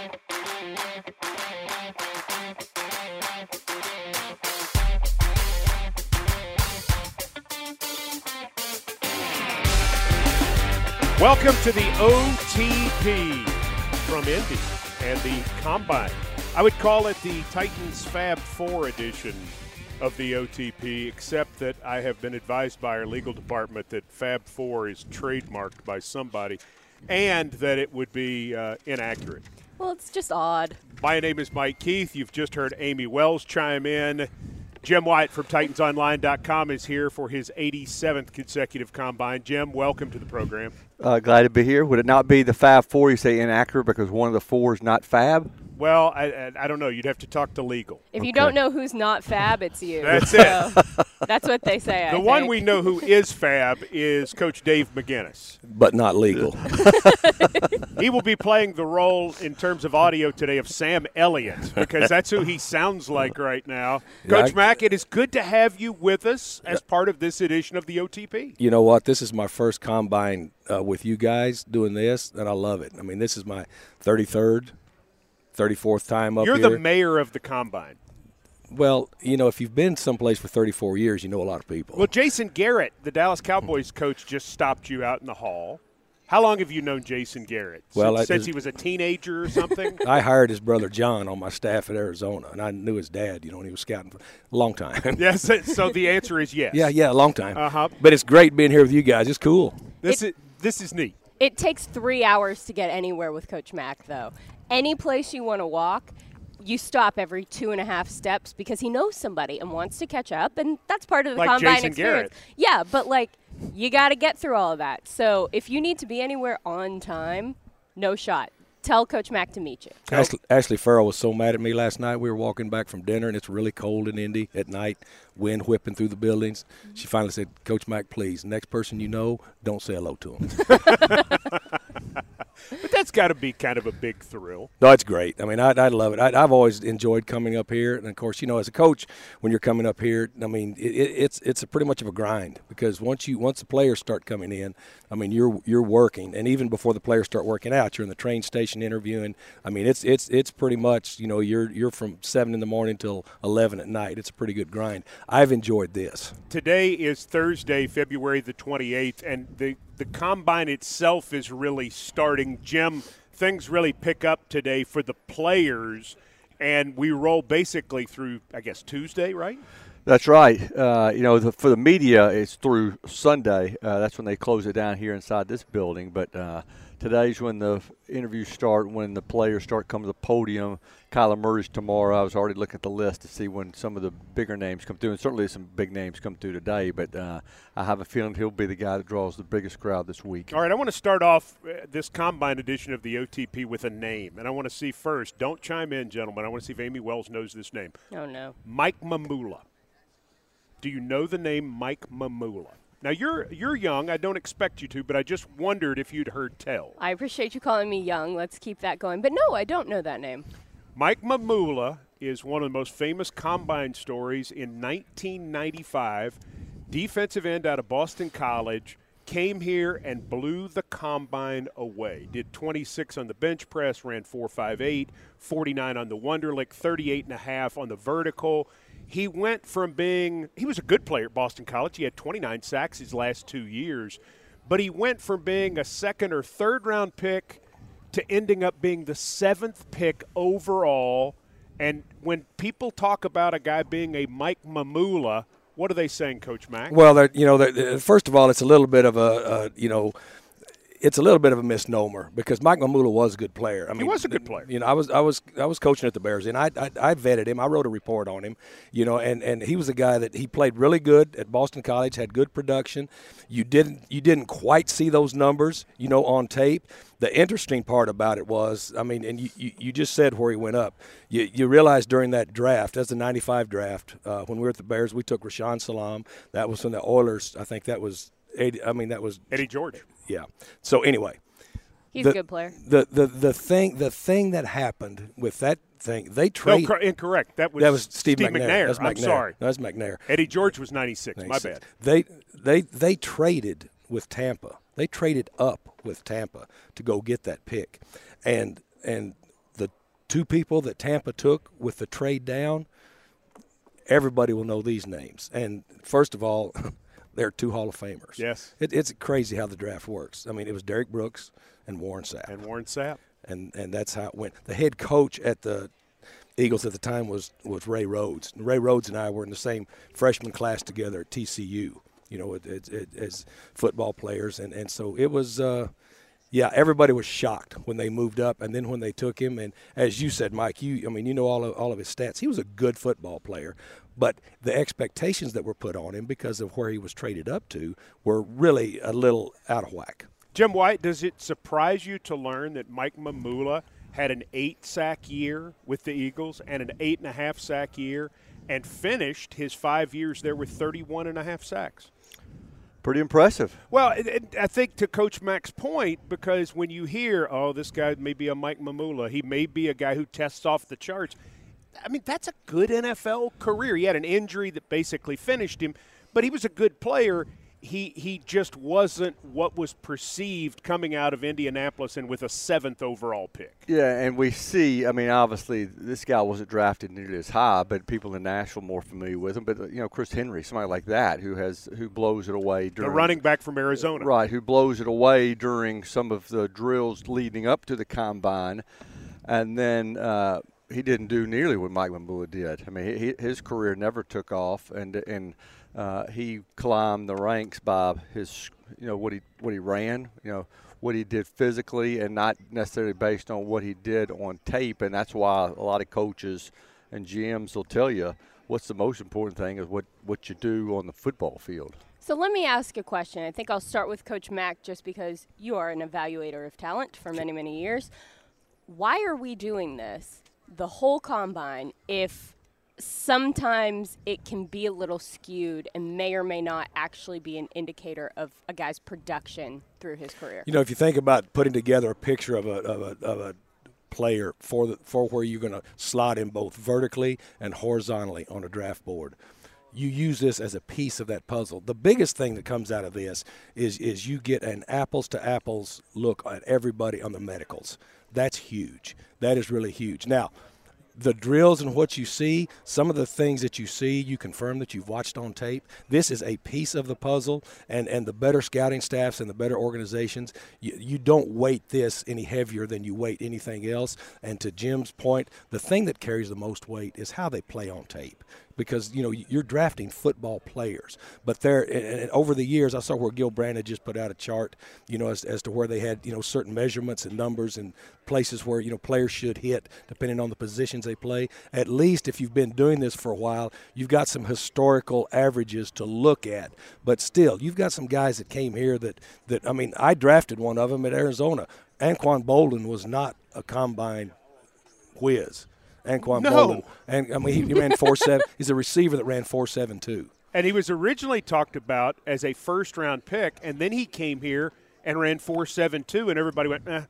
Welcome to the OTP from Indy and the Combine. I would call it the Titans Fab 4 edition of the OTP, except that I have been advised by our legal department that Fab 4 is trademarked by somebody and that it would be uh, inaccurate. Well, it's just odd. My name is Mike Keith. You've just heard Amie Wells chime in. Jim Wyatt from TitansOnline.com is here for his 87th consecutive combine. Jim, welcome to the program. Uh, glad to be here. Would it not be the Fab Four? You say inaccurate because one of the four is not Fab. Well, I, I, I don't know. You'd have to talk to legal. If you don't know who's not fab, it's you. That's So, that's what they say. I The one think. we know who is fab is Coach Dave McGinnis. but not legal. He will be playing the role in terms of audio today of Sam Elliott because that's who he sounds like right now. Yeah, Coach I- Mac, it is good to have you with us as part of this edition of the OTP. you know what? This is my first combine uh, with you guys doing this, and I love it. I mean, this is my 33rd, 34th time up You're here. the mayor of the combine. well, you know, if you've been someplace for 34 years, you know a lot of people. Well, Jason Garrett, the Dallas Cowboys coach, just stopped you out in the hall. How long have you known Jason Garrett? Well, since, I- since he was a teenager or something. I hired his brother John on my staff at Arizona, and I knew his dad. You know, when he was scouting for a long time. yes. So the answer is yes. yeah, yeah, a long time. Uh-huh. But it's great being here with you guys. It's cool. This is this is neat. It takes three hours to get anywhere with Coach Mac, though. Any place you want to walk, you stop every two and a half steps because he knows somebody and wants to catch up, and that's part of the Like combine Jason experience. Garrett. Yeah, but like you got to get through all of that. So if you need to be anywhere on time, no shot. Tell Coach Mac to meet you. Ashley, Ashley Farrell was so mad at me last night. We were walking back from dinner, and it's really cold in Indy at night, wind whipping through the buildings. Mm-hmm. She finally said, Coach Mac, please, next person you know, don't say hello to him. But that's got to be kind of a big thrill. no, it's great. I mean, I, I love it. I, I've always enjoyed coming up here. And, of course, you know, as a coach, when you're coming up here, I mean, it, it, it's it's a pretty much of a grind because once you once the players start coming in, I mean, you're you're working, and even before the players start working out, you're in the train station interviewing. I mean, it's it's it's pretty much you know you're you're from seven in the morning till eleven at night. It's a pretty good grind. I've enjoyed this. Today is Thursday, February the 28th, and the, the combine itself is really starting. Jim, things really pick up today for the players, and we roll basically through, I guess, Tuesday, right? That's right. Uh, you know, the, for the media, it's through Sunday. Uh, that's when they close it down here inside this building. But uh, today's when the interviews start, when the players start coming to the podium. Kyler Murray's tomorrow. I was already looking at the list to see when some of the bigger names come through, and certainly some big names come through today. But uh, I have a feeling he'll be the guy that draws the biggest crowd this week. All right, I want to start off uh, this combine edition of the OTP with a name, and I want to see first. Don't chime in, gentlemen. I want to see if Amie Wells knows this name. Oh no. Mike Mamula. Do you know the name Mike Mamula? Now you're you're young. I don't expect you to, but I just wondered if you'd heard tell. I appreciate you calling me young. Let's keep that going. But no, I don't know that name. Mike Mamula is one of the most famous combine stories in 1995. Defensive end out of Boston College came here and blew the combine away. Did 26 on the bench press, ran 4.58, 49 on the Wonderlic, 38 and a half on the vertical. He went from being he was a good player at Boston College. He had 29 sacks his last 2 years, but he went from being a second or third round pick to ending up being the seventh pick overall. And when people talk about a guy being a Mike Mamula, what are they saying, Coach Mac? Well, you know, they're- first of all, it's a little bit of a, uh, you know, it's a little bit of a misnomer because Mike Mamula was a good player. I mean, he was a good player. You know, I was I was I was coaching at the Bears, and I, I I vetted him. I wrote a report on him. You know, and and he was a guy that he played really good at Boston College, had good production. You didn't you didn't quite see those numbers, you know, on tape. The interesting part about it was, I mean, and you, you, you just said where he went up. You, you realize during that draft, that's the 95 draft, uh, when we were at the Bears, we took Rashaan Salaam. That was from the Oilers. I think that was, 80, I mean, that was, Eddie George. Yeah. So anyway, He's The- a good player. the, the, the, thing, the thing that happened with that thing, they No, traded. cor- incorrect. That was, that was Steve, McNair. That's I'm McNair. sorry. That's McNair. Eddie George was 96. My bad. They they they traded with Tampa. They traded up with Tampa to go get that pick, and and the two people that Tampa took with the trade down, everybody will know these names. And first of all, they're two Hall of Famers. Yes. It, it's crazy how the draft works. I mean, it was Derrick Brooks and Warren Sapp. And Warren Sapp. And, and that's how it went. The head coach at the Eagles at the time was, was Ray Rhodes. And Ray Rhodes and I were in the same freshman class together at TCU, you know, it, it, as football players. And, and so it was, uh, yeah, everybody was shocked when they moved up, and then when they took him. And as you said, Mike, you, I mean, you know all of all of his stats. He was a good football player, but the expectations that were put on him because of where he was traded up to were really a little out of whack. Jim Wyatt, does it surprise you to learn that Mike Mamula had an eight sack year with the Eagles and an eight and a half sack year, and finished his five years there with 31 and a half sacks? Pretty impressive. Well, it, it, I think to Coach Mac's point, because when you hear, oh, this guy may be a Mike Mamula, he may be a guy who tests off the charts. I mean, that's a good NFL career. He had an injury that basically finished him, but he was a good player he he just wasn't what was perceived coming out of Indianapolis and with a seventh overall pick. Yeah, and we see. I mean, obviously, this guy wasn't drafted nearly as high, but people in Nashville more familiar with him. But you know, Chris Henry, somebody like that, who has who blows it away during the running back from Arizona, right? Who blows it away during some of the drills leading up to the combine, and then. Uh, he didn't do nearly what Mike Mamula did. I mean, he, his career never took off, and and uh, he climbed the ranks by his, you know, what he what he ran, you know, what he did physically, and not necessarily based on what he did on tape. And that's why a lot of coaches and GMs will tell you what's the most important thing is what what you do on the football field. So let me ask a question. I think I'll start with Coach Mac just because you are an evaluator of talent for many, many years. Why are we doing this the whole combine if sometimes it can be a little skewed and may or may not actually be an indicator of a guy's production through his career. You know, if you think about putting together a picture of a, of a, of a player for the, for where you're going to slot him both vertically and horizontally on a draft board. You use this as a piece of that puzzle. The biggest thing that comes out of this is is you get an apples to apples look at everybody on the medicals. That's huge. That is really huge. Now, the drills and what you see, some of the things that you see, you confirm that you've watched on tape. This is a piece of the puzzle, and, and the better scouting staffs and the better organizations, you, you don't weight this any heavier than you weight anything else. And to Jim's point, the thing that carries the most weight is how they play on tape because you know you're drafting football players. But there, and over the years, I saw where Gil Brandt just put out a chart, you know, as, as to where they had you know certain measurements and numbers and places where you know players should hit depending on the positions they play. At least if you've been doing this for a while, you've got some historical averages to look at. But still, you've got some guys that came here that that I mean, I drafted one of them at Arizona. Anquan Boldin was not a combine whiz. Anquan no. Boldin. And I mean, he, he ran four seven. He's a receiver that ran four seven two. And he was originally talked about as a first round pick, and then he came here and ran four seven two, and everybody went, eh.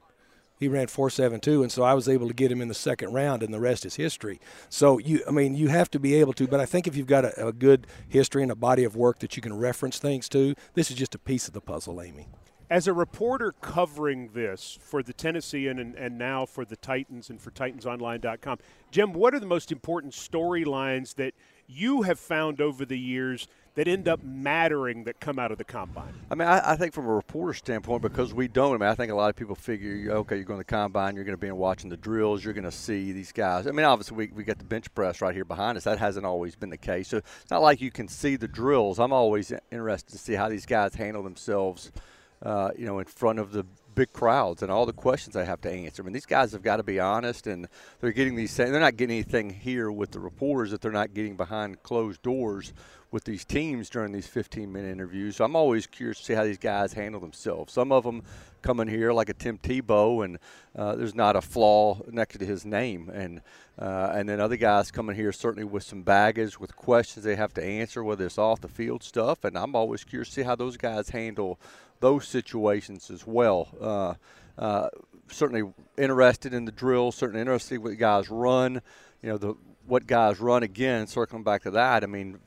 He ran four seven two, and so I was able to get him in the second round, and the rest is history. So you, I mean, you have to be able to. But I think if you've got a, a good history and a body of work that you can reference things to, this is just a piece of the puzzle, Amie. As a reporter covering this for the Tennessean and, and now for the Titans and for TitansOnline.com, Jim, what are the most important storylines that you have found over the years that end up mattering that come out of the combine? I mean, I, I, think from a reporter standpoint, because we don't. I mean, I think a lot of people figure, okay, you're going to the combine, you're going to be watching the drills, you're going to see these guys. I mean, obviously, we, we got the bench press right here behind us. That hasn't always been the case. So it's not like you can see the drills. I'm always interested to see how these guys handle themselves – uh, you know, in front of the big crowds and all the questions I have to answer. I mean, these guys have got to be honest, and they're getting these. They're not getting anything here with the reporters that they're not getting behind closed doors with these teams during these 15-minute interviews. So I'm always curious to see how these guys handle themselves. Some of them come in here like a Tim Tebow, and uh, there's not a flaw next to his name, and uh, and then other guys come in here certainly with some baggage, with questions they have to answer, whether it's off the field stuff. And I'm always curious to see how those guys handle those situations as well. Uh, uh, certainly interested in the drill. Certainly interested in what guys run. You know the what guys run again. Circling back to that, I mean,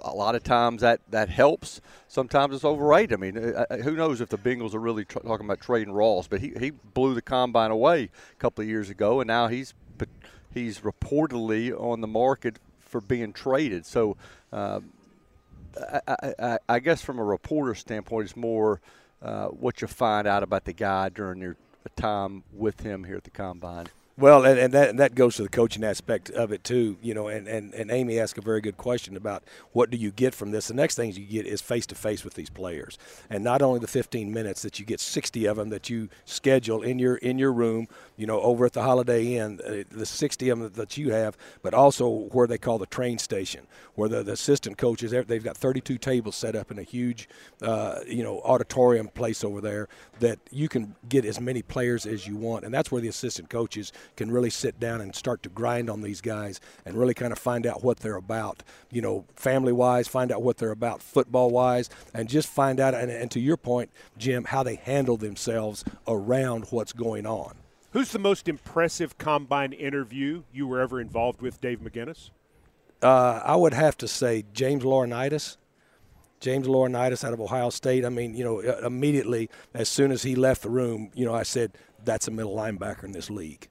a lot of times that that helps. Sometimes it's overrated. I mean, uh, who knows if the Bengals are really talking about trading Ross? But he he blew the combine away a couple of years ago, and now he's he's reportedly on the market for being traded. So. Uh, I, I, I, guess from a reporter standpoint, it's more uh, what you find out about the guy during your time with him here at the combine. Well, and, and that and that goes to the coaching aspect of it too, you know. And, and, and Amie asked a very good question about what do you get from this. The next thing you get is face to face with these players, and not only the 15 minutes that you get 60 of them that you schedule in your in your room, you know, over at the Holiday Inn, uh, the 60 of them that you have, but also where they call the train station, where the, the assistant coaches they've got 32 tables set up in a huge, uh, you know, auditorium place over there that you can get as many players as you want, and that's where the assistant coaches can really sit down and start to grind on these guys and really kind of find out what they're about, you know, family wise, find out what they're about football wise, and just find out, and, and to your point, Jim, how they handle themselves around what's going on. Who's the most impressive combine interview you were ever involved with, Dave McGinnis? Uh, I would have to say James Laurinaitis. James Laurinaitis out of Ohio State. I mean, you know, immediately as soon as he left the room, you know, I said that's a middle linebacker in this league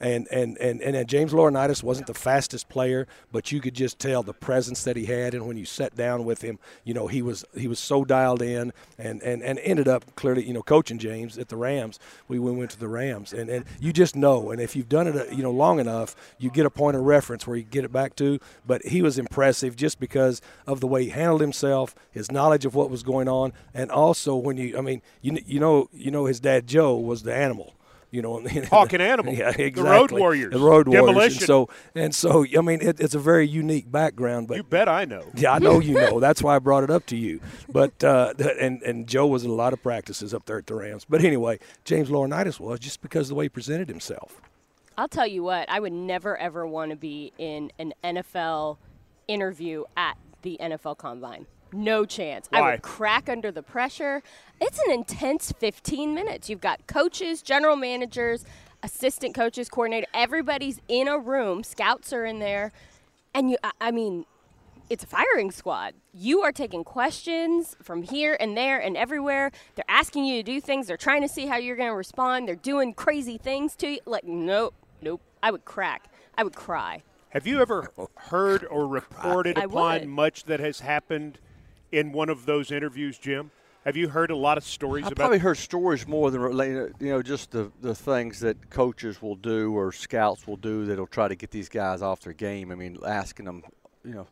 and and and and James Laurinaitis wasn't the fastest player, but you could just tell the presence that he had, and when you sat down with him, you know he was he was so dialed in, and and and ended up clearly, you know, coaching James at the Rams. We went to the Rams, and and you just know, and if you've done it, uh, you know, long enough, you get a point of reference where you get it back to. But he was impressive just because of the way he handled himself, his knowledge of what was going on, and also when you, I mean, you you know, you know, his dad Joe was the animal you know, Hawk and Animal, yeah, exactly. The Road Warriors, the Road Demolition. Warriors. And so, and so, I mean, it, it's a very unique background. But you bet I know. Yeah, I know you know. That's why I brought it up to you. But uh, and and Joe was in a lot of practices up there at the Rams. But anyway, James Laurinaitis was just because of the way he presented himself. I'll tell you what, I would never ever want to be in an NFL interview at the NFL Combine. No chance. Why? I would crack under the pressure. It's an intense 15 minutes. You've got coaches, general managers, assistant coaches, coordinator. Everybody's in a room. Scouts are in there. And you, I mean, it's a firing squad. You are taking questions from here and there and everywhere. They're asking you to do things. They're trying to see how you're going to respond. They're doing crazy things to you. Like, nope, nope. I would crack. I would cry. Have you ever heard or reported upon much that has happened – in one of those interviews, Jim? Have you heard a lot of stories about I about? probably heard stories more than you know, just the the things that coaches will do or scouts will do that'll try to get these guys off their game. I mean, asking them, you know,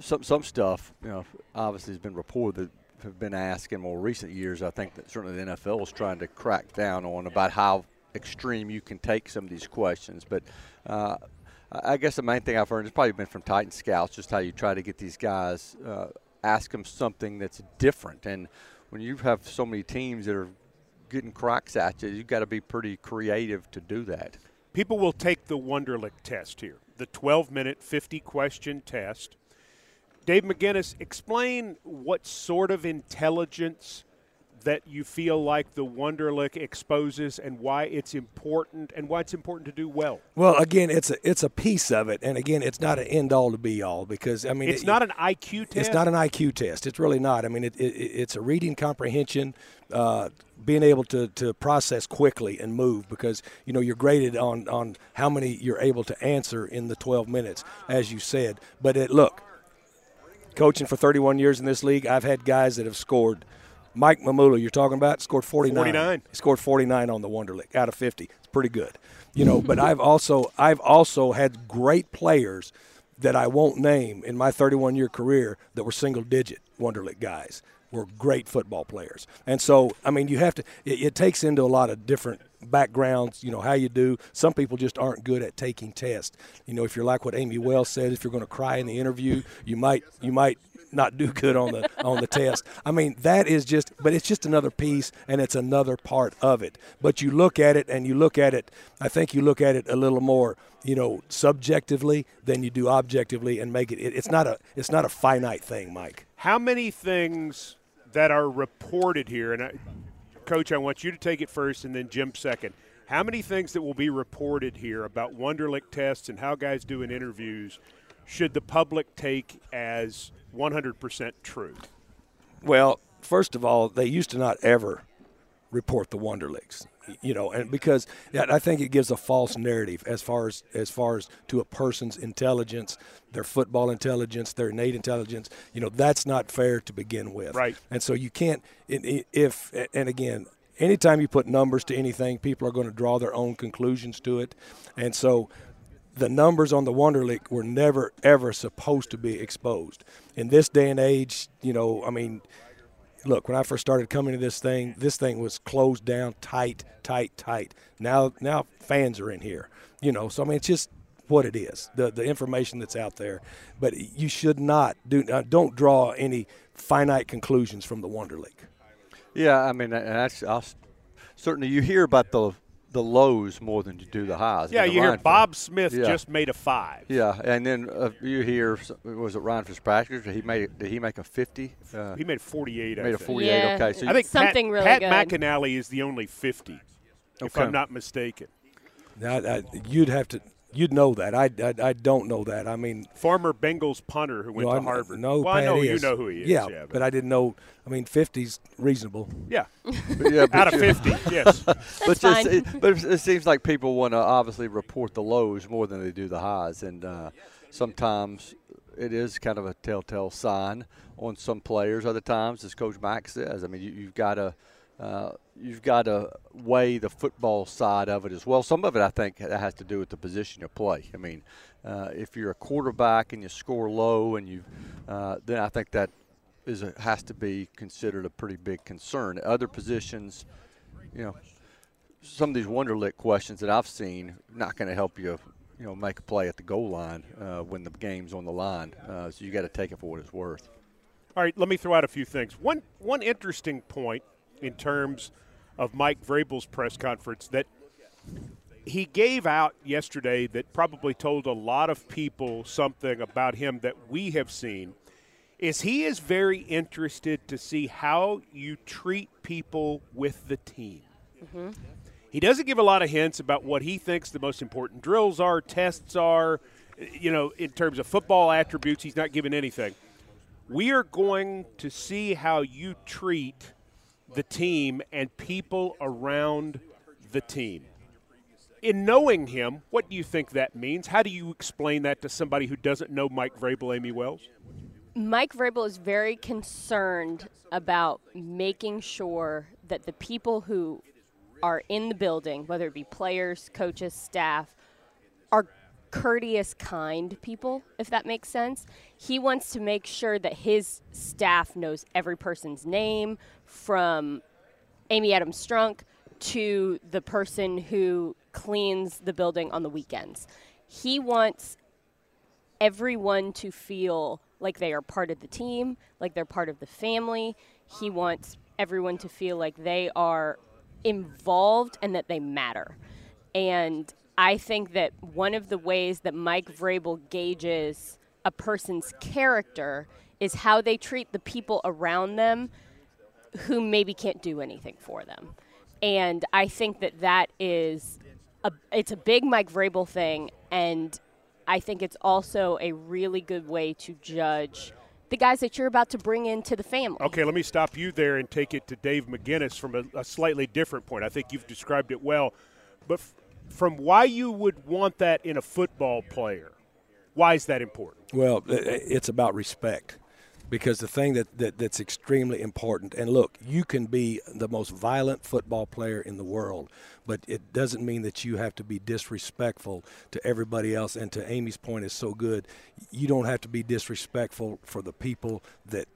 some some stuff. You know, obviously has been reported that have been asked in more recent years. I think that certainly the NFL is trying to crack down on about how extreme you can take some of these questions, but. Uh, I guess the main thing I've heard has probably been from Titan scouts, just how you try to get these guys uh, ask them something that's different. And when you have so many teams that are getting cracks at you, you've got to be pretty creative to do that. People will take the Wonderlic test here, the 12 minute, 50 question test. Dave McGinnis, explain what sort of intelligence that you feel like the Wonderlic exposes and why it's important and why it's important to do well? Well, again, it's a it's a piece of it, and again, it's not an end all to be all because I mean, it's it, not an IQ test. It's not an IQ test. It's really not. I mean, it, it, it's a reading comprehension. Uh, being able to, to process quickly and move because you know you're graded on, on how many you're able to answer in the 12 minutes as you said but it, look coaching for 31 years in this league i've had guys that have scored Mike Mamula, you're talking about, scored 49. 49. He scored 49 on the Wonderlic out of 50. It's pretty good. You know, but I've also I've also had great players that I won't name in my 31 year career that were single digit Wonderlic guys. Were great football players. And so, I mean, you have to it, it takes into a lot of different backgrounds, you know, how you do. Some people just aren't good at taking tests. You know, if you're like what Amie Wells said, if you're going to cry in the interview, you might you might not do good on the on the test. I mean, that is just, but it's just another piece, and it's another part of it. But you look at it, and you look at it. I think you look at it a little more, you know, subjectively than you do objectively, and make it. it it's not a it's not a finite thing, Mike. How many things that are reported here, and I, Coach, I want you to take it first, and then Jim second. How many things that will be reported here about Wonderlic tests and how guys do in interviews should the public take as 100% true? Well, first of all, they used to not ever report the Wonderlics. You know, and because I think it gives a false narrative as far as as far as to a person's intelligence, their football intelligence, their innate intelligence. You know, that's not fair to begin with. Right. And so you can't if and again, anytime you put numbers to anything, people are going to draw their own conclusions to it. And so the numbers on the Wonderlic were never ever supposed to be exposed. In this day and age, you know, I mean, look, when I first started coming to this thing, this thing was closed down tight, tight, tight. Now, now fans are in here, you know. So I mean, it's just what it is, the the information that's out there. But you should not do uh, don't draw any finite conclusions from the Wonderlic. Yeah, I mean, I'll, certainly you hear about the the lows more than you do the highs. Yeah, you hear Bob Smith yeah. just made a five. Yeah, and then uh, you hear was it Ryan Fitzpatrick? Did he made did he make a fifty? Uh, he made forty eight. Made I a forty eight. Yeah. Okay, so I think something Pat, really Pat good. McInally is the only fifty, if I'm not mistaken. Now, I, you'd have to you'd know that. I, I, I don't know that. I mean, Former Bengals punter who went you know, to I Harvard. know well, I know is. you know who he is. Yeah, Yeah, but I didn't know. I mean, 50's reasonable. yeah, But yeah, but out of fifty, yes. but just fine. it, but it seems like people want to obviously report the lows more than they do the highs, and uh, sometimes it is kind of a telltale sign on some players. Other times, as Coach Mac says, I mean, you, you've got to. Uh, you've got to weigh the football side of it as well. Some of it, I think, has to do with the position you play. I mean, uh, if you're a quarterback and you score low, and you, uh, then I think that is a, has to be considered a pretty big concern. Other positions, you know, some of these Wonderlic questions that I've seen not going to help you, you know, make a play at the goal line uh, when the game's on the line. Uh, so you got to take it for what it's worth. All right, let me throw out a few things. One one interesting point in terms of Mike Vrabel's press conference that he gave out yesterday that probably told a lot of people something about him that we have seen is he is very interested to see how you treat people with the team. Mm-hmm. He doesn't give a lot of hints about what he thinks the most important drills are, tests are, you know, in terms of football attributes. He's not giving anything. We are going to see how you treat the team and people around the team. In knowing him, what do you think that means? How do you explain that to somebody who doesn't know Mike Vrabel, Amie Wells? Mike Vrabel is very concerned about making sure that the people who are in the building, whether it be players, coaches, staff, are courteous, kind people, if that makes sense. He wants to make sure that his staff knows every person's name from Amy Adams Strunk to the person who cleans the building on the weekends. He wants everyone to feel like they are part of the team, like they're part of the family. He wants everyone to feel like they are involved and that they matter. And I think that one of the ways that Mike Vrabel gauges a person's character is how they treat the people around them who maybe can't do anything for them. And I think that that is a it's a big Mike Vrabel thing and I think it's also a really good way to judge the guys that you're about to bring into the family. Okay, let me stop you there and take it to Dave McGinnis from a, a slightly different point. I think you've described it well. But f- from why you would want that in a football player, why is that important? Well, i- i- it's about respect. Because the thing that, that, that's extremely important, and look, you can be the most violent football player in the world, but it doesn't mean that you have to be disrespectful to everybody else. And to Amie's point is so good, you don't have to be disrespectful for the people that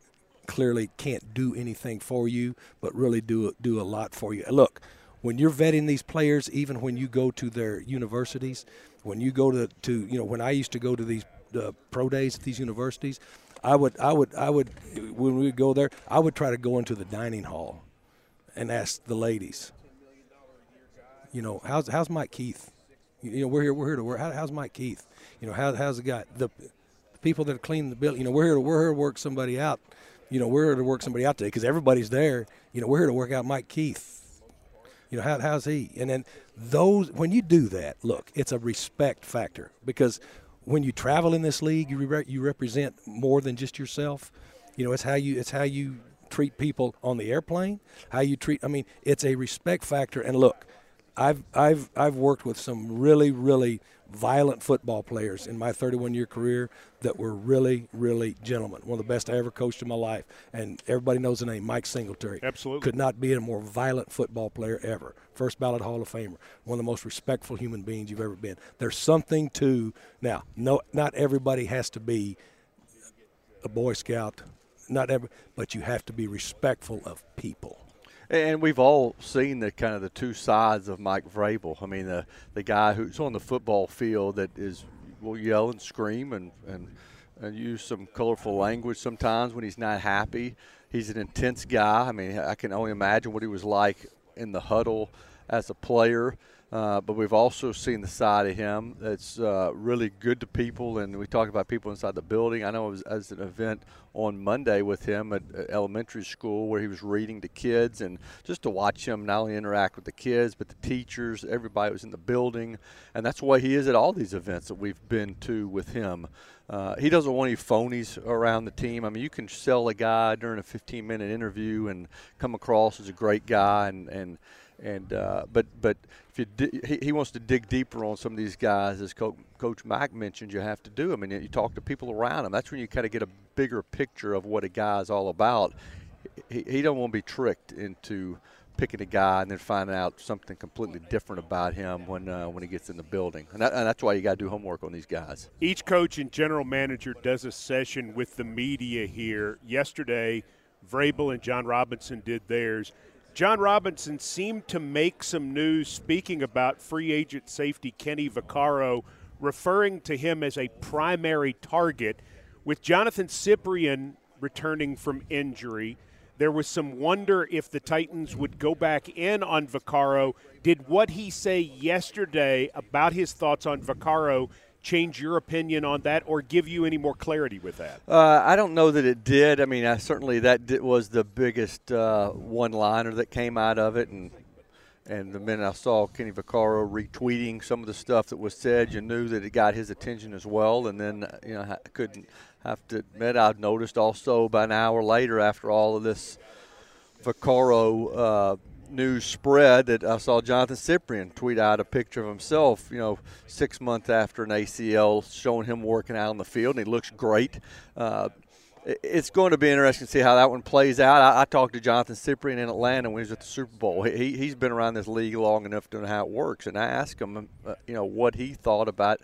clearly can't do anything for you, but really do do a lot for you. Look, when you're vetting these players, even when you go to their universities, when you go to to you know when I used to go to these uh, pro days at these universities, I would I would I would when we would go there, I would try to go into the dining hall and ask the ladies, you know, how's how's Mike Keith? You know, we're here we're here to work. How, how's Mike Keith? You know, how, how's the guy the, the people that cleaning the building? You know, we're here to we're here to work somebody out. You know, we're here to work somebody out today because everybody's there. You know, we're here to work out Mike Keith. You know, how, how's he? And then those, when you do that, look, it's a respect factor because when you travel in this league, you re- you represent more than just yourself. You know, it's how you it's how you treat people on the airplane, how you treat. I mean, it's a respect factor. And look, I've I've I've worked with some really really violent football players in my 31 year career that were really, really gentlemen. One of the best I ever coached in my life. And everybody knows the name, Mike Singletary. Absolutely. Could not be a more violent football player ever. First ballot Hall of Famer. One of the most respectful human beings you've ever been. There's something to, now, no, not everybody has to be a Boy Scout, not every, but you have to be respectful of people. And we've all seen the kind of the two sides of Mike Vrabel. I mean, the the guy who's on the football field that is will yell and scream and and and use some colorful language sometimes when he's not happy. He's an intense guy. I mean, I can only imagine what he was like in the huddle as a player. Uh, but we've also seen the side of him that's uh, really good to people, and we talked about people inside the building. I know it was as an event on Monday with him at, at, elementary school where he was reading to kids, and just to watch him not only interact with the kids but the teachers, everybody was in the building, and that's why he is at all these events that we've been to with him. Uh, he doesn't want any phonies around the team. I mean, you can sell a guy during a 15-minute interview and come across as a great guy, and and and uh, but but if you di- he, he wants to dig deeper on some of these guys, as Co- Coach Mike mentioned, you have to do. I mean, you talk to people around him. That's when you kind of get a bigger picture of what a guy's all about. He, he don't want to be tricked into picking a guy and then finding out something completely different about him when uh, when he gets in the building. And, that, and that's why you got to do homework on these guys. Each coach and general manager does a session with the media here. Yesterday, Vrabel and Jon Robinson did theirs. Jon Robinson seemed to make some news speaking about free agent safety Kenny Vaccaro, referring to him as a primary target. With Jonathan Cyprien returning from injury, there was some wonder if the Titans would go back in on Vaccaro. Did what he say yesterday about his thoughts on Vaccaro change your opinion on that or give you any more clarity with that? Uh, I don't know that it did. I mean, I, certainly that was the biggest uh, one-liner that came out of it, and and the minute I saw Kenny Vaccaro retweeting some of the stuff that was said, you knew that it got his attention as well. And then, you know, I couldn't have to admit I'd noticed also about an hour later after all of this Vaccaro uh, news spread that I saw Jonathan Cyprien tweet out a picture of himself, you know, six months after an ACL, showing him working out on the field, and he looks great. Uh, it's going to be interesting to see how that one plays out. I, I, talked to Jonathan Cyprien in Atlanta when he was at the Super Bowl. He, he's been around this league long enough to know how it works, and I asked him, uh, you know, what he thought about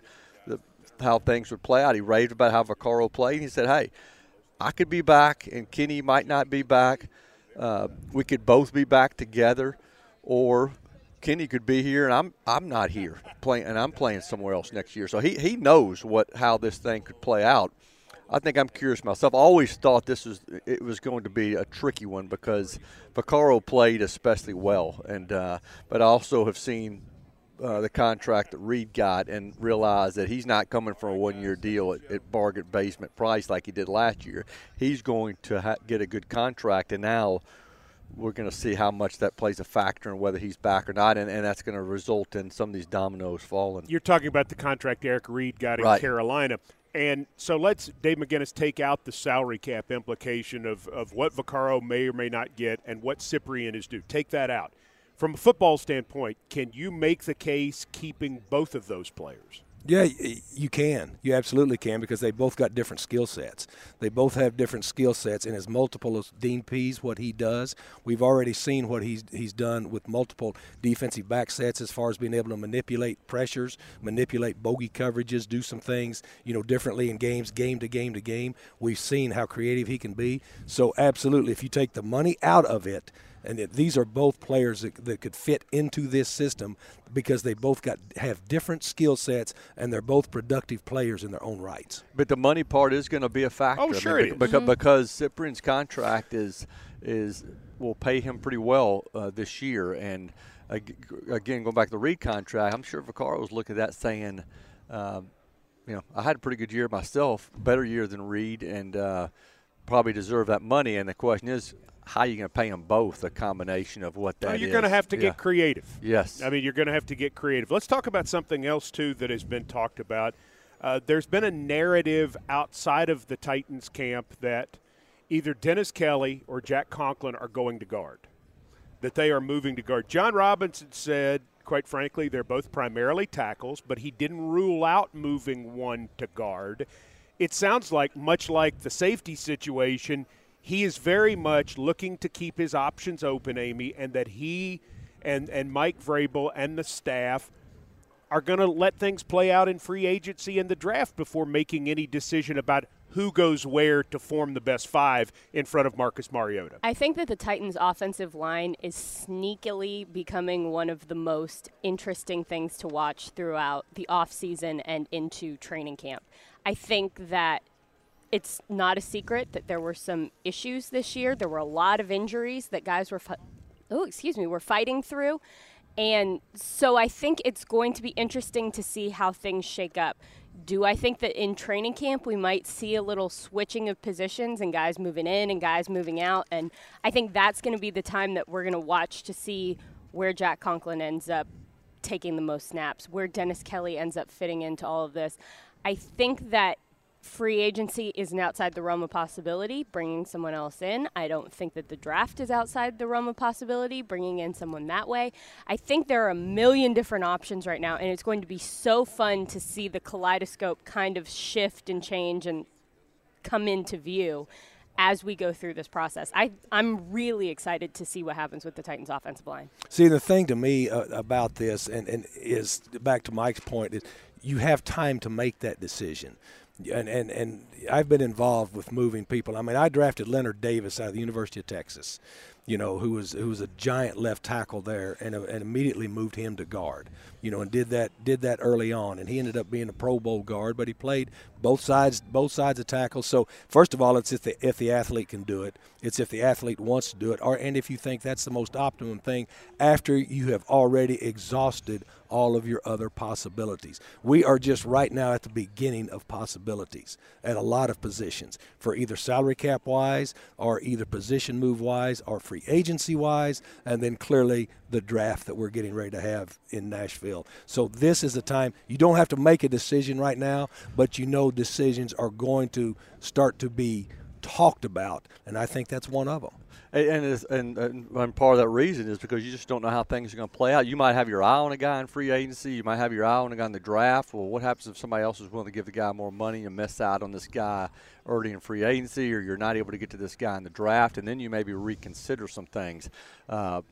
the, how things would play out. He raved about how Vaccaro played, he said, hey, I could be back, and Kenny might not be back – uh, we could both be back together, or Kenny could be here and I'm I'm not here playing, and I'm playing somewhere else next year. So he, he knows what how this thing could play out. I think I'm curious myself. I always thought this was it was going to be a tricky one because Vaccaro played especially well, and uh, but I also have seen uh, the contract that Reid got and realize that he's not coming for a one-year deal at, at bargain basement price like he did last year. He's going to ha- get a good contract, and now we're going to see how much that plays a factor in whether he's back or not, and, and that's going to result in some of these dominoes falling. You're talking about the contract Eric Reid got in right. Carolina. And so let's, Dave McGinnis, take out the salary cap implication of, of what Vaccaro may or may not get and what Cyprien is due. Take that out from a football standpoint, can you make the case keeping both of those players? Yeah, you can. You absolutely can because they both got different skill sets. They both have different skill sets, and as multiple as Dean Pees, what he does, we've already seen what he's he's done with multiple defensive back sets as far as being able to manipulate pressures, manipulate bogey coverages, do some things you know differently in games, game to game to game. We've seen how creative he can be. So absolutely, if you take the money out of it and it, these are both players that, that could fit into this system because they both got have different skill sets and they're both productive players in their own rights. But the money part is going to be a factor. Oh, sure I mean, it is. Because, mm-hmm. because Cyprien's contract is is will pay him pretty well uh, this year, and again, going back to the Reid contract, I'm sure Vaccaro was looking at that saying. Um, you know, I had a pretty good year myself, better year than Reid, and uh, probably deserve that money. And the question is, how are you going to pay them both? A combination of what that well, you're going to have to yeah. get creative. Yes. I mean, you're going to have to get creative. Let's talk about something else, too, that has been talked about. Uh, there's been a narrative outside of the Titans camp that either Dennis Kelly or Jack Conklin are going to guard, that they are moving to guard. Jon Robinson said, quite frankly, they're both primarily tackles, but he didn't rule out moving one to guard. It sounds like, much like the safety situation, he is very much looking to keep his options open, Amie, and that he and, and Mike Vrabel and the staff are going to let things play out in free agency and the draft before making any decision about who goes where to form the best five in front of Marcus Mariota. I think that the Titans' offensive line is sneakily becoming one of the most interesting things to watch throughout the offseason and into training camp. I think that it's not a secret that there were some issues this year. There were a lot of injuries that guys were, oh, excuse me, were fighting through. And so I think it's going to be interesting to see how things shake up. Do I think that in training camp we might see a little switching of positions and guys moving in and guys moving out? And I think that's going to be the time that we're going to watch to see where Jack Conklin ends up taking the most snaps, where Dennis Kelly ends up fitting into all of this. I think that free agency isn't outside the realm of possibility, bringing someone else in. I don't think that the draft is outside the realm of possibility, bringing in someone that way. I think there are a million different options right now, and it's going to be so fun to see the kaleidoscope kind of shift and change and come into view as we go through this process. I, I'm really excited to see what happens with the Titans offensive line. See, the thing to me uh, about this, and, and is back to Mike's point, is you have time to make that decision and, and and I've been involved with moving people. I mean, I drafted Leonard Davis out of the University of Texas, you know, who was who was a giant left tackle there, and, uh, and immediately moved him to guard, you know, and did that did that early on, and he ended up being a Pro Bowl guard, but he played both sides both sides of tackle. So first of all, it's if the if the athlete can do it, it's if the athlete wants to do it, or and if you think that's the most optimum thing after you have already exhausted all of your other possibilities. We are just right now at the beginning of possibilities at a lot of positions for either salary cap wise or either position move wise or free agency wise, and then clearly the draft that we're getting ready to have in Nashville. So this is the time you don't have to make a decision right now, but you know decisions are going to start to be talked about, and I think that's one of them. And, and, and, part of that reason is because you just don't know how things are going to play out. You might have your eye on a guy in free agency. You might have your eye on a guy in the draft. Well, what happens if somebody else is willing to give the guy more money and miss out on this guy early in free agency, or you're not able to get to this guy in the draft, and then you maybe reconsider some things. Uh,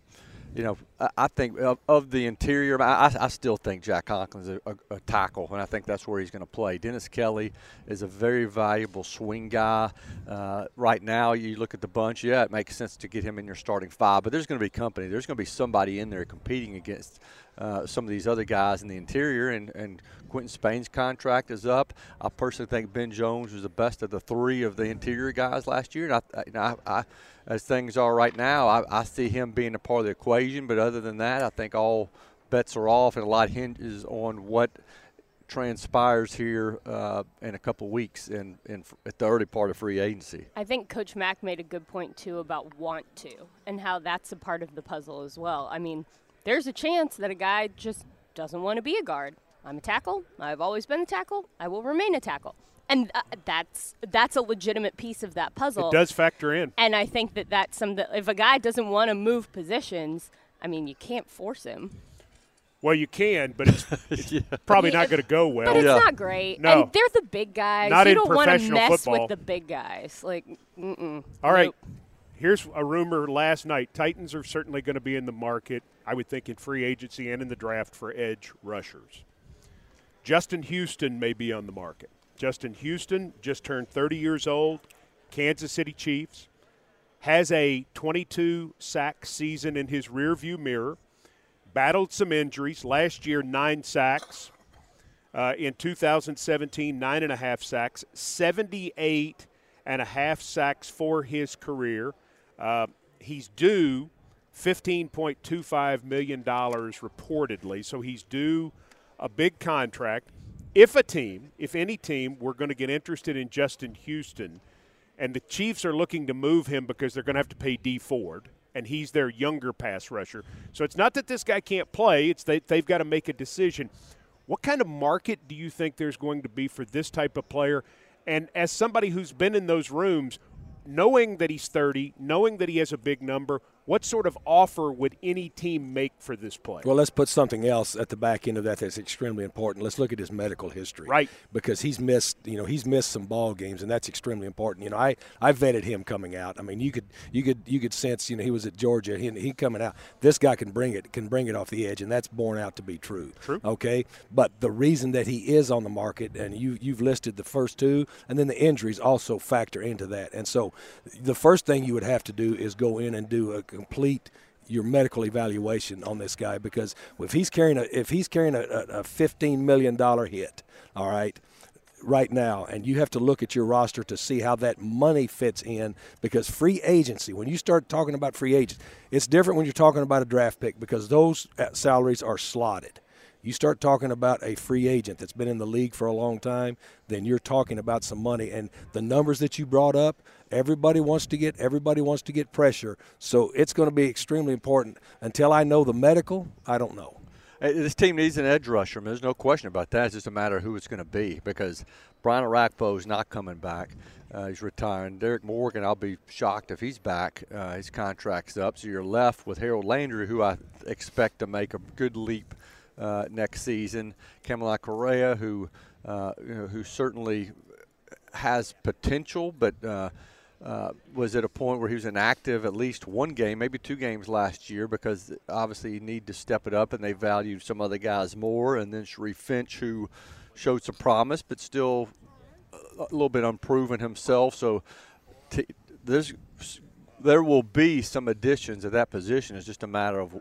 you know, I, think of, of, the interior, I, I, still think Jack Conklin's a, a, a tackle, and I think that's where he's going to play. Dennis Kelly is a very valuable swing guy. Uh, right now, you look at the bunch, yeah, it makes sense to get him in your starting five, but there's going to be company. There's going to be somebody in there competing against uh, some of these other guys in the interior, and, and Quinton Spain's contract is up. I personally think Ben Jones was the best of the three of the interior guys last year, and I, I, I as things are right now, I, I see him being a part of the equation. But other than that, I think all bets are off, and a lot hinges on what transpires here uh, in a couple weeks in, in at the early part of free agency. I think Coach Mac made a good point too about want to and how that's a part of the puzzle as well. I mean, there's a chance that a guy just doesn't want to be a guard. I'm a tackle. I've always been a tackle. I will remain a tackle and uh, that's that's a legitimate piece of that puzzle. It does factor in, and I think that that's some that if a guy doesn't want to move positions, I mean, you can't force him. Well, you can, but it's, it's yeah. probably not going to go well. But it's yeah. not great. No. And they're the big guys. Not you in don't want to mess football. with the big guys. Like, mm-mm. All right. Nope. Here's a rumor last night. Titans are certainly going to be in the market, I would think, in free agency and in the draft for edge rushers. Justin Houston may be on the market. Justin Houston just turned 30 years old, Kansas City Chiefs, has a 22 sack season in his rearview mirror, battled some injuries. Last year, nine sacks. Uh, in 2017, nine and a half sacks, 78 and a half sacks for his career. Uh, he's due $15.25 million reportedly, so he's due a big contract if a team, if any team, were going to get interested in Justin Houston, and the Chiefs are looking to move him because they're going to have to pay Dee Ford, and he's their younger pass rusher. So it's not that this guy can't play; it's that they've got to make a decision. What kind of market do you think there's going to be for this type of player? And as somebody who's been in those rooms, knowing that he's 30, knowing that he has a big number, what sort of offer would any team make for this player? Well, let's put something else at the back end of that that's extremely important. Let's look at his medical history. Right. Because he's missed, you know, he's missed some ball games and that's extremely important. You know, I, I vetted him coming out. I mean, you could you could you could sense, you know, he was at Georgia, he, he coming out. This guy can bring it can bring it off the edge and that's borne out to be true. True. Okay? But the reason that he is on the market and you you've listed the first two and then the injuries also factor into that. And so the first thing you would have to do is go in and do a complete your medical evaluation on this guy because if he's carrying a if he's carrying a, a, fifteen million dollar hit, all right, right now, and you have to look at your roster to see how that money fits in because free agency. When you start talking about free agents, it's different when you're talking about a draft pick because those uh, salaries are slotted. You start talking about a free agent that's been in the league for a long time, then you're talking about some money. And the numbers that you brought up, everybody wants to get everybody wants to get pressure. So it's going to be extremely important. Until I know the medical, I don't know. This team needs an edge rusher. I mean, there's no question about that. It's just a matter of who it's going to be because Brian Orakpo is not coming back. Uh, he's retiring. Derrick Morgan, I'll be shocked if he's back. Uh, his contract's up. So you're left with Harold Landry, who I expect to make a good leap uh, next season. Kamalei Correa, who uh, you know, who certainly has potential, but uh, was at a point where he was inactive at least one game, maybe two games last year, because obviously you need to step it up, and they valued some other guys more. And then Sharif Finch, who showed some promise, but still a little bit unproven himself. So t- there's there will be some additions at that position. It's just a matter of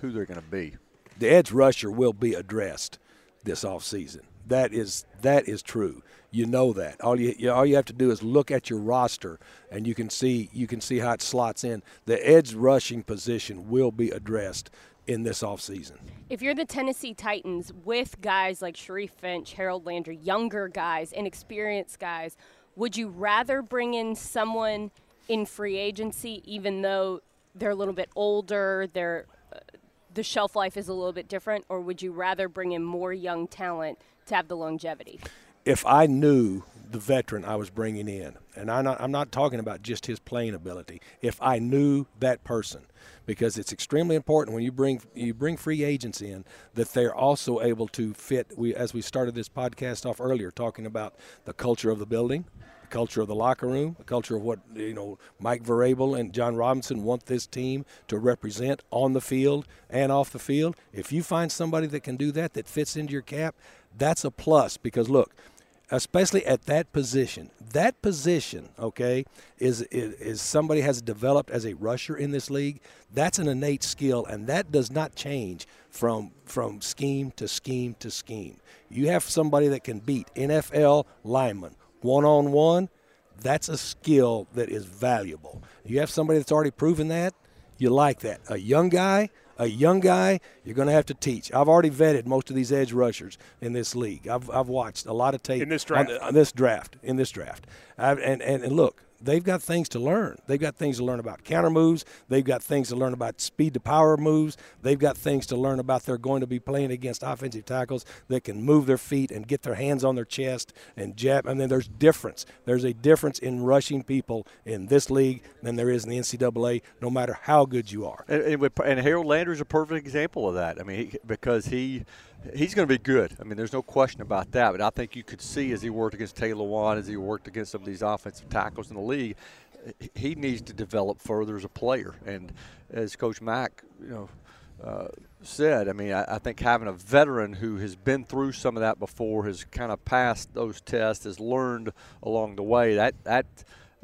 who they're going to be the edge rusher will be addressed this offseason. That is that is true. You know that. All you all you have to do is look at your roster, and you can see you can see how it slots in. The edge rushing position will be addressed in this offseason. If you're the Tennessee Titans with guys like Sharif Finch, Harold Landry, younger guys, inexperienced guys, would you rather bring in someone in free agency, even though they're a little bit older, they're uh, the shelf life is a little bit different, or would you rather bring in more young talent to have the longevity? If I knew the veteran I was bringing in, and I'm not, I'm not talking about just his playing ability, if I knew that person, because it's extremely important when you bring you bring free agents in that they're also able to fit. We as we started this podcast off earlier, talking about the culture of the building, the culture of the locker room, the culture of what you know Mike Vrabel and Jon Robinson want this team to represent on the field and off the field. If you find somebody that can do that, that fits into your cap, that's a plus. Because look, especially at that position, that position, okay, is, is is somebody has developed as a rusher in this league. That's an innate skill, and that does not change from from scheme to scheme to scheme. You have somebody that can beat NFL linemen one on one, that's a skill that is valuable. You have somebody that's already proven that, you like that. A young guy, a young guy, you're going to have to teach. I've already vetted most of these edge rushers in this league. I've, I've watched a lot of tape in this draft. On, on this draft, in this draft, I've, and, and and look, they've got things to learn. They've got things to learn about counter moves. They've got things to learn about speed to power moves. They've got things to learn about they're going to be playing against offensive tackles that can move their feet and get their hands on their chest and jab. And then there's difference. There's a difference in rushing people in this league than there is in the NCAA, no matter how good you are. And, and, and Harold Landry is a perfect example of that. I mean, he, because he – he's going to be good. I mean, there's no question about that. But I think you could see as he worked against Taylor Lewan, as he worked against some of these offensive tackles in the league, he needs to develop further as a player. And as Coach Mac, you know, uh, said, I mean, I, I, think having a veteran who has been through some of that before, has kind of passed those tests, has learned along the way. That that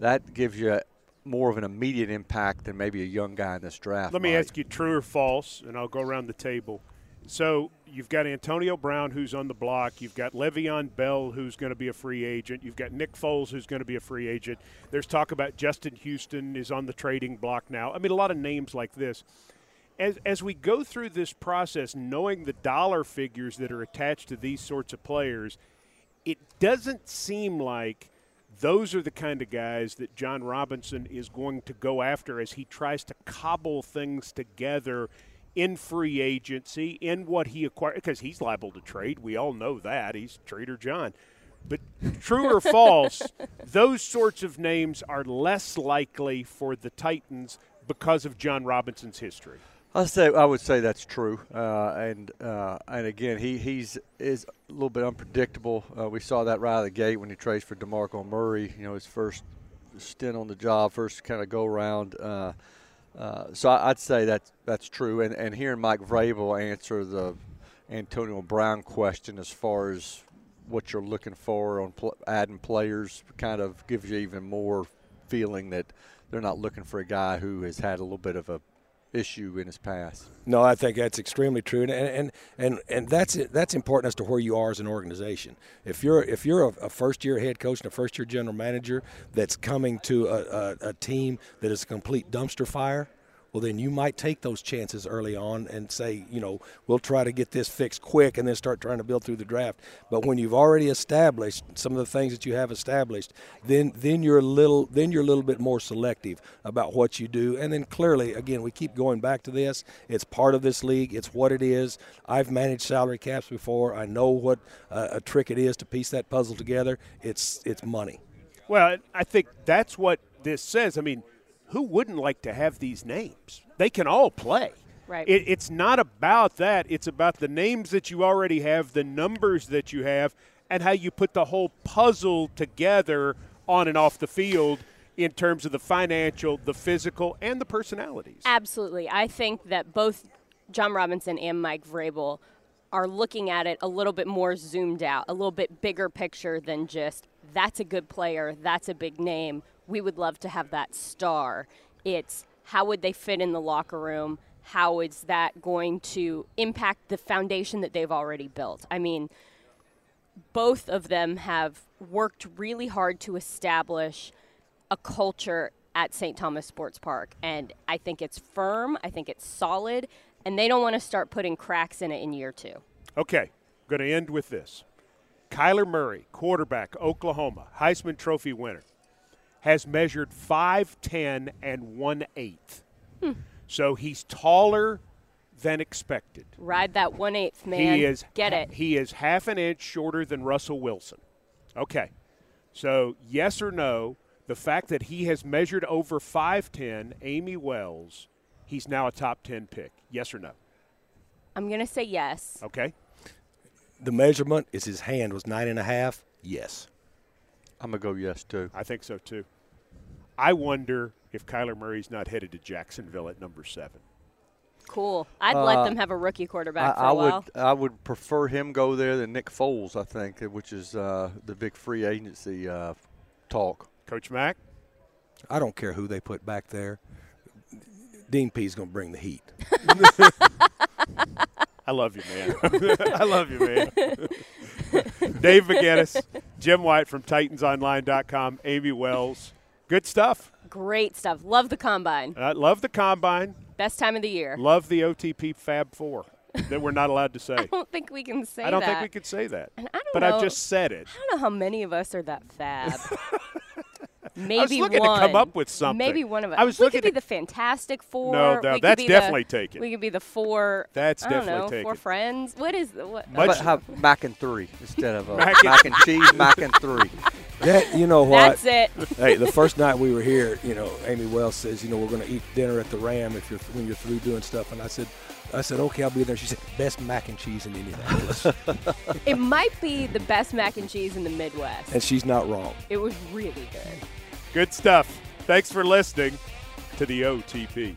that gives you more of an immediate impact than maybe a young guy in this draft. Let me might. ask you, true or false, and I'll go around the table. So you've got Antonio Brown, who's on the block. You've got Le'Veon Bell, who's going to be a free agent. You've got Nick Foles, who's going to be a free agent. There's talk about Justin Houston is on the trading block now. I mean, a lot of names like this. As, as we go through this process, knowing the dollar figures that are attached to these sorts of players, it doesn't seem like those are the kind of guys that Jon Robinson is going to go after as he tries to cobble things together – in free agency, in what he acquired, because he's liable to trade. We all know that. He's Trader John. But true or false, those sorts of names are less likely for the Titans because of Jon Robinson's history. I say I would say that's true, uh, and uh, and again he he's is a little bit unpredictable. Uh, we saw that right out of the gate when he trades for DeMarco Murray. You know his first stint on the job, first kind of go around. Uh, so I, would say that that's true. And and hearing Mike Vrabel answer the Antonio Brown question as far as what you're looking for on pl- adding players kind of gives you even more feeling that they're not looking for a guy who has had a little bit of a issue in his past. No, I think that's extremely true, and and and and that's that's important as to where you are as an organization. If you're if you're a, a first year head coach and a first year general manager that's coming to a, a, a team that is a complete dumpster fire, well, then you might take those chances early on and say, you know, we'll try to get this fixed quick and then start trying to build through the draft. But when you've already established some of the things that you have established, then then you're a little then you're a little bit more selective about what you do. And then clearly, again, we keep going back to this. It's part of this league. It's what it is. I've managed salary caps before. I know what uh, a trick it is to piece that puzzle together. It's it's money. Well, I think that's what this says. I mean who wouldn't like to have these names? They can all play. Right. It, it's not about that. It's about the names that you already have, the numbers that you have, and how you put the whole puzzle together on and off the field in terms of the financial, the physical, and the personalities. Absolutely. I think that both Jon Robinson and Mike Vrabel are looking at it a little bit more zoomed out, a little bit bigger picture than just that's a good player, that's a big name we would love to have that star. It's how would they fit in the locker room? How is that going to impact the foundation that they've already built? I mean, both of them have worked really hard to establish a culture at St. Thomas Sports Park. And I think it's firm, I think it's solid, and they don't want to start putting cracks in it in year two. Okay, going to end with this. Kyler Murray, quarterback, Oklahoma, Heisman Trophy winner has measured 5'10 and 1 8. Hmm. So he's taller than expected. Ride that 1 8th, man. He is, Get it. He is half an inch shorter than Russell Wilson. Okay. So, yes or no, the fact that he has measured over 5'10, Amie Wells, he's now a top 10 pick. Yes or no? I'm going to say yes. Okay. The measurement is his hand was nine and a half. Yes. I'm going to go yes, too. I think so, too. I wonder if Kyler Murray's not headed to Jacksonville at number seven. Cool. I'd uh, let them have a rookie quarterback I, for a I while. Would, I would prefer him go there than Nick Foles, I think, which is uh, the big free agency uh, talk. Coach Mac? I don't care who they put back there. Dean Pees is going to bring the heat. I love you, man. I love you, man. Dave McGinnis, Jim Wyatt from TitansOnline.com, Amie Wells. Good stuff. Great stuff. Love the combine. I love the combine. Best time of the year. Love the OTP Fab Four that we're not allowed to say. I don't think we can say that. I don't that. think we could say that. And I don't but know, I've just said it. I don't know how many of us are that fab. Maybe I was looking one. to come up with something. Maybe one of us. I was we looking could be the Fantastic Four. No, no we that's definitely the, taken. We could be the four. That's I don't definitely know, taken. Four friends. What is the, what? Much, have mac and three instead of uh, mac, mac, and cheese, mac and three. That you know what? That's it. hey, the first night we were here, you know, Amie Wells says, you know, we're going to eat dinner at the Ram if you're when you're through doing stuff, and I said, I said, okay, I'll be there. She said, best mac and cheese in Indianapolis. it might be the best mac and cheese in the Midwest. And she's not wrong. It was really good. Good stuff. Thanks for listening to the OTP.